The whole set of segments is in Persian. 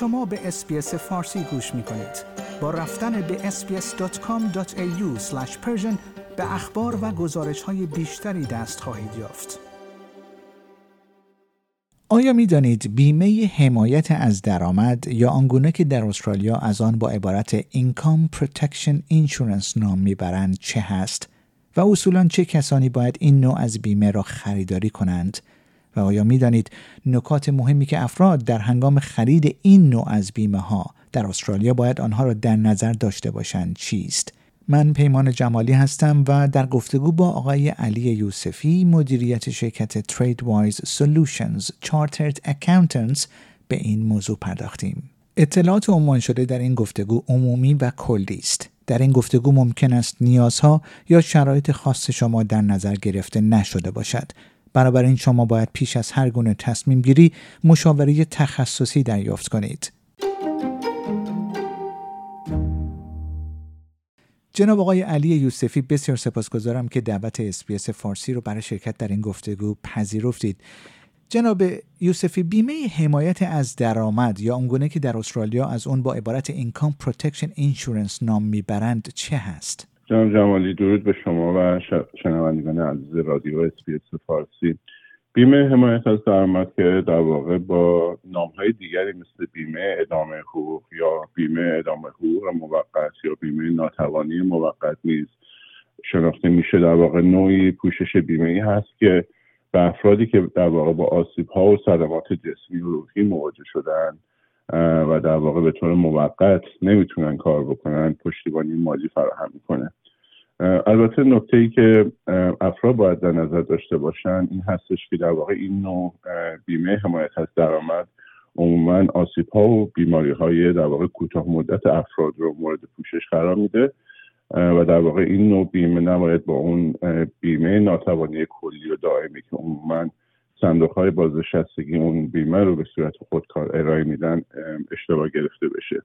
شما به اسپیس فارسی گوش می کنید. با رفتن به sbs.com.au به اخبار و گزارش های بیشتری دست خواهید یافت. آیا می دانید بیمه حمایت از درآمد یا آنگونه که در استرالیا از آن با عبارت Income Protection Insurance نام می‌برند چه هست و اصولا چه کسانی باید این نوع از بیمه را خریداری کنند و آیا می دانید نکات مهمی که افراد در هنگام خرید این نوع از بیمه ها در استرالیا باید آنها را در نظر داشته باشند چیست؟ من پیمان جمالی هستم و در گفتگو با آقای علی یوسفی مدیریت شرکت Tradewise Solutions Chartered Accountants به این موضوع پرداختیم. اطلاعات عنوان شده در این گفتگو عمومی و کلی است. در این گفتگو ممکن است نیازها یا شرایط خاص شما در نظر گرفته نشده باشد. بنابراین شما باید پیش از هر گونه تصمیم گیری مشاوره تخصصی دریافت کنید. جناب آقای علی یوسفی بسیار سپاسگزارم که دعوت SBS فارسی رو برای شرکت در این گفتگو پذیرفتید. جناب یوسفی بیمه حمایت از درآمد یا اونگونه که در استرالیا از اون با عبارت income protection insurance نام می‌برند چه هست؟ جناب جمالی درود به شما و شنوندگان عزیز رادیو اسپیس فارسی. بیمه حمایت از درآمد که در واقع با نام های دیگری مثل بیمه ادامه حقوق یا بیمه ادامه حقوق موقت یا بیمه ناتوانی موقت نیز شناخته میشه در واقع نوعی پوشش بیمه ای هست که به افرادی که در واقع با آسیب ها و صدمات جسمی و روحی مواجه شدن و در واقع به طور موقت نمی‌تونن کار بکنن پشتیبانی مالی فراهم می‌کنه. البته نکته ای که افراد باید در نظر داشته باشن این هستش که در واقع این نوع بیمه حمایت از درآمد عموما آسیب ها و بیماری های در واقع کوتاه مدت افراد رو مورد پوشش قرار میده و در واقع این نوع بیمه نباید با اون بیمه ناتوانی کلی و دائمی که عموما صندوق های بازنشستگی اون بیمه رو به صورت خودکار ارائه میدن اشتباه گرفته بشه.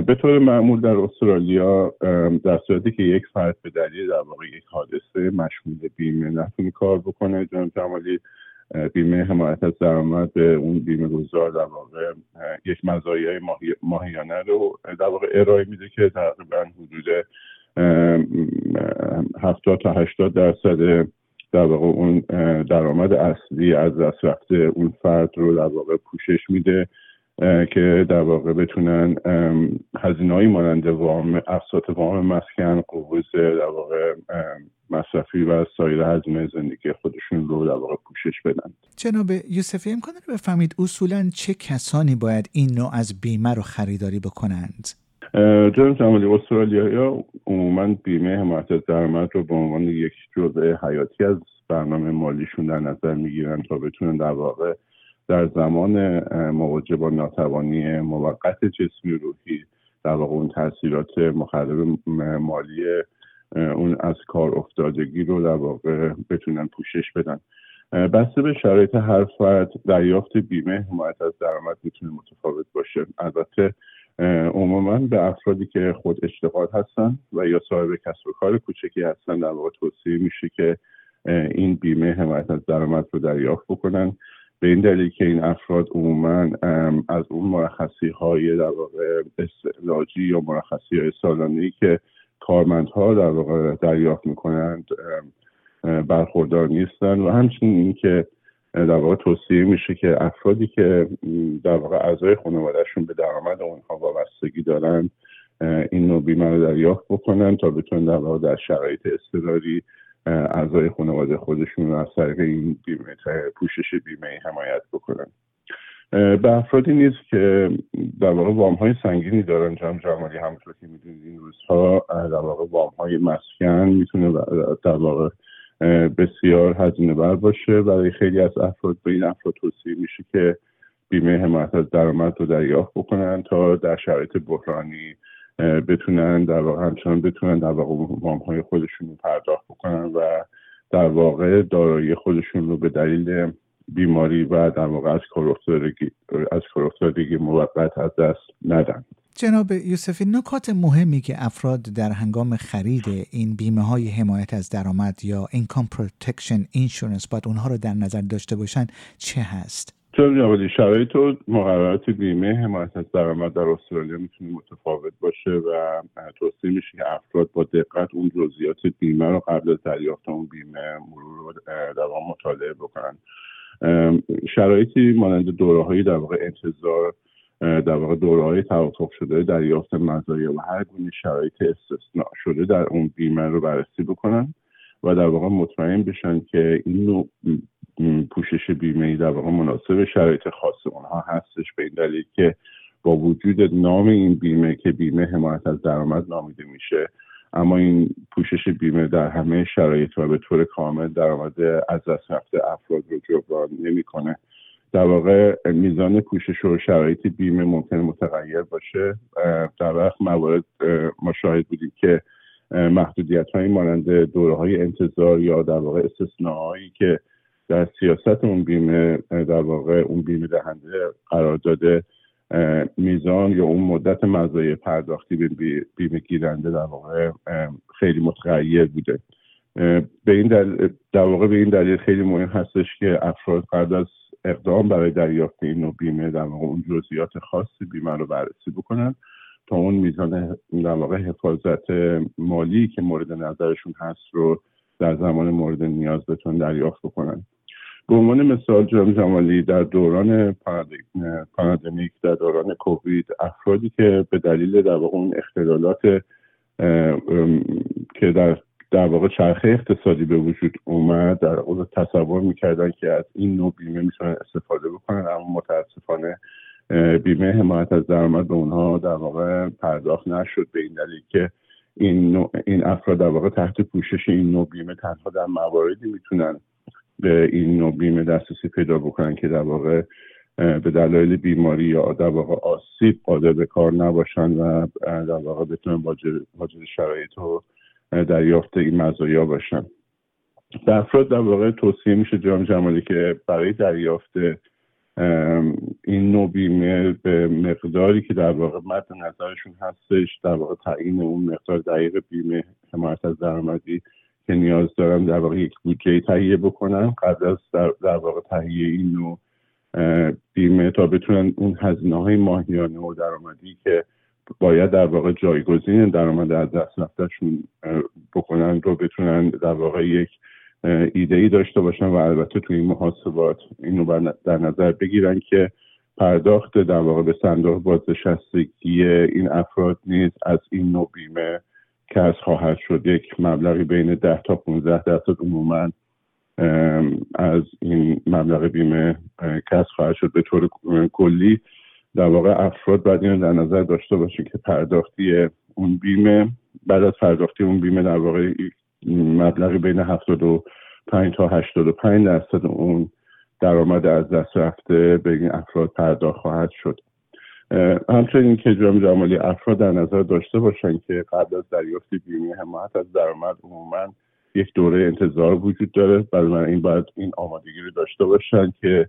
به طور معمول در استرالیا در صورتی که یک فرد به دلیل در واقع یک حادثه مشمول بیمه نتونی کار بکنه جناب جمالی بیمه حمایت از درآمد به اون بیمه گذار در واقع یک مزایای ماهیانه رو در واقع ارائه میده که تقریبا حدود 70 تا 80 درصد در واقع اون درآمد اصلی از دست رفته اون فرد رو در واقع پوشش میده که در واقع بتونن هزینه مانند وام اقساط وام مسکن قبوز در واقع مصرفی و سایر هزینه زندگی خودشون رو در واقع پوشش بدن. جناب یوسفی امکان رو بفهمید اصولا چه کسانی باید این نوع از بیمه رو خریداری بکنند؟ جناب جمالی استرالیا یا عموما بیمه حمایت از درآمد رو به عنوان یک جزء حیاتی از برنامه مالیشون در نظر می‌گیرن تا بتونن در واقع در زمان مواجه با ناتوانی موقت جسمی و روحی در واقع اون تاثیرات مخرب مالی اون از کار افتادگی رو در واقع بتونن پوشش بدن. بسته به شرایط هر فرد دریافت بیمه حمایت از درآمد می‌تونه متفاوت باشه. البته عموما به افرادی که خود اشتغال هستن و یا صاحب کسب و کار کوچکی هستن در واقع توصیه میشه که این بیمه حمایت از درآمد رو دریافت بکنن. به این دلیل که این افراد عموما از اون مرخصی های در واقع استعلاجی یا مرخصی های سالانه که کارمندها در واقع دریافت می‌کنند برخوردار نیستن. و همچنین اینکه در واقع توصیه میشه که افرادی که در واقع اعضای خانوادهشون به درآمد اونها وابستگی دارن این نوع بیمه رو دریافت بکنن تا بتونن در واقع در شرایط اضطراری اعضای خانواده خودشون رو از طریق این بیمه پوشش بیمه حمایت بکنن. به افرادی نیست که در واقع وام های سنگینی دارن جمع جمالی همونطور که می‌دونید این روزها در واقع وام های مسکن می‌تونه در واقع بسیار هزینه بر باشه. برای خیلی از افراد به این افراد توصیه میشه که بیمه حمایت از درآمد رو دریافت بکنن تا در شرایط بحرانی بتونن در واقع همچنان بتونن در واقع وام های خودشون رو پرداخت بکنن و در واقع دارایی خودشون رو به دلیل بیماری و در واقع از از کارافتادگی موقت از دست ندن. جناب یوسفی نکات مهمی که افراد در هنگام خرید این بیمه های حمایت از درآمد یا income protection insurance باید اونها رو در نظر داشته باشن چه هست؟ جناب جمالی شرایط و مقررات بیمه حمایت از درآمد در استرالیا می‌تونه متفاوت باشه و توصیه میشه که افراد با دقت اون جزئیات بیمه رو قبل از دریافت اون بیمه مرور رو در مطالعه بکنن شرایطی مانند دوره در واقع انتظار در واقع دوره های توافق شده دریافت مزایا و هر گونه شرایط استثناء شده در اون بیمه رو بررسی بکنن و در واقع مطمئن بشن که این نوع پوشش بیمه ای در واقع مناسب شرایط خاص اونها هستش. به این دلیل که با وجود نام این بیمه که بیمه حمایت از درآمد نامیده میشه اما این پوشش بیمه در همه شرایط و به طور کامل درآمد از دست رفته افراد رو جبران نمی‌کنه. در واقع میزان پوشش و شرایط بیمه ممکن متغیر باشه. در وقت موارد ما شاهد بودیم که محدودیت های مانند دوره های انتظار یا در واقع استثناهایی که در سیاست اون بیمه در واقع اون بیمه دهنده قرار داده میزان یا اون مدت مزایای پرداختی به بیمه گیرنده در واقع خیلی متغیر بوده. به این دلیل در واقع به این دلیل خیلی مهم هستش که افراد قبل از اقدام برای دریافت این نوع بیمه در واقع اون جزئیات خاص بیمه رو بررسی بکنن تا اون میزان در واقع حفاظت مالی که مورد نظرشون هست رو در زمان مورد نیاز بتون دریافت بکنن. به عنوان مثال جناب جمالی در دوران پاندمیک در دوران کووید افرادی که به دلیل در واقع اون اختلالات که در در واقع چرخه اقتصادی به وجود اومد در اون تصور می‌کردن که از این نوع بیمه می‌تونن استفاده بکنن اما متاسفانه بیمه حمایت از درآمد به اونها در واقع پرداخت نشد به این دلیل که این, این افراد در واقع تحت پوشش این نوع بیمه تنها در مواردی می‌تونن به این نوع بیمه دسترسی پیدا بکنن که در واقع به دلایل بیماری یا در واقع آسیب قادر به کار نباشن و در واقع بتونن واجد شرایط و دریافت این مزایا باشن. به افراد در واقع توصیه میشه جام جمالی که برای دریافت این نوع بیمه به مقداری که در واقع مد نظرشون هستش در واقع تعیین اون مقدار دقیق بیمه حمایت از درآمدی که نیاز دارن در واقع یک بودجه تهیه بکنن قبل از در واقع تهیه این نوع بیمه تا بتونن اون هزینه های ماهیانه و درآمدی که باید در واقع جایگزین درآمد از دست رفتهشون بکنن رو بتونن در واقع یک ایده ای داشته باشن و البته توی این محاسبات اینو در نظر بگیرن که پرداخت در واقع به صندوق بازنشستگی این افراد نیز از این نوع بیمه کسب خواهد شد. یک مبلغی بین 10 تا 15 درصد عموما از این مبلغ بیمه کسب خواهد شد. به طور کلی در واقع افراد باید اینو در نظر داشته باشه که پرداختی اون بیمه بعد از پرداختی اون بیمه در واقع مبلغی بین 75 تا 85 درصد اون درآمد از دست رفته به این افراد پرداخت خواهد شد. همچنین که جامعه جمالی افراد در نظر داشته باشن که قبل از دریافت بیمه حمایت از درآمد عموما یک دوره انتظار وجود داره. برای این باید این آمادگی رو داشته باشن که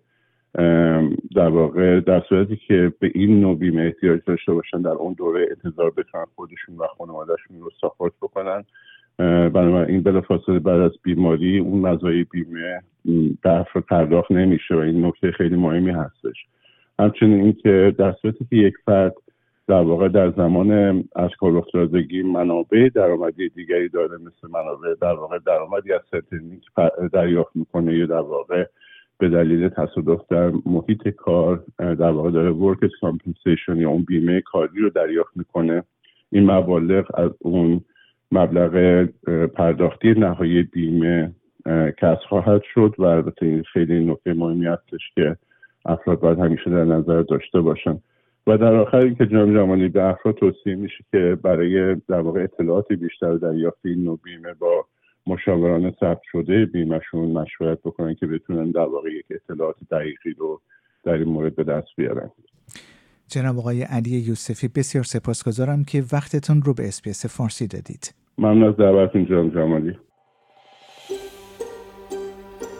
در واقع در صورتی که به این نوع بیمه احتیاج داشته باشن در اون دوره انتظار بتونن خودشون و خانوادهشون رو ساپورت بکنن. بنابراین این بلافاصله بعد از بیماری اون مزایای بیمه به افراد پرداخت نمیشه و این نکته خیلی مهمی هستش. همچنین اینکه در صورتی که یک فرد در واقع در زمان از کار افتادگی منابع درآمدی دیگری داره مثل منابع در واقع درآمدی از Centrelink دریافت می‌کنه یا در واقع به دلیل تصادف در محیط کار در واقع داره workers compensation یا اون بیمه کاری رو دریافت می‌کنه. این مبالغ از اون مبلغ پرداختی نهایی بیمه کسر خواهد شد و البته این خیلی نکته مهمی هستش که افراد باید همیشه در نظر داشته باشن. و در آخر که جناب جمالی به افراد توصیه میشه که برای در واقع اطلاعات بیشتر دریافت این نوع بیمه با مشاوران ثبت شده بیمهشون مشورت بکنن که بتونن در واقع یک اطلاعات دقیقی رو در این مورد به دست بیارن. جناب آقای علی یوسفی بسیار سپاسگزارم که وقتتون رو به اسپیس فارسی دادید. ممنون از دعوتتون جناب جمالی.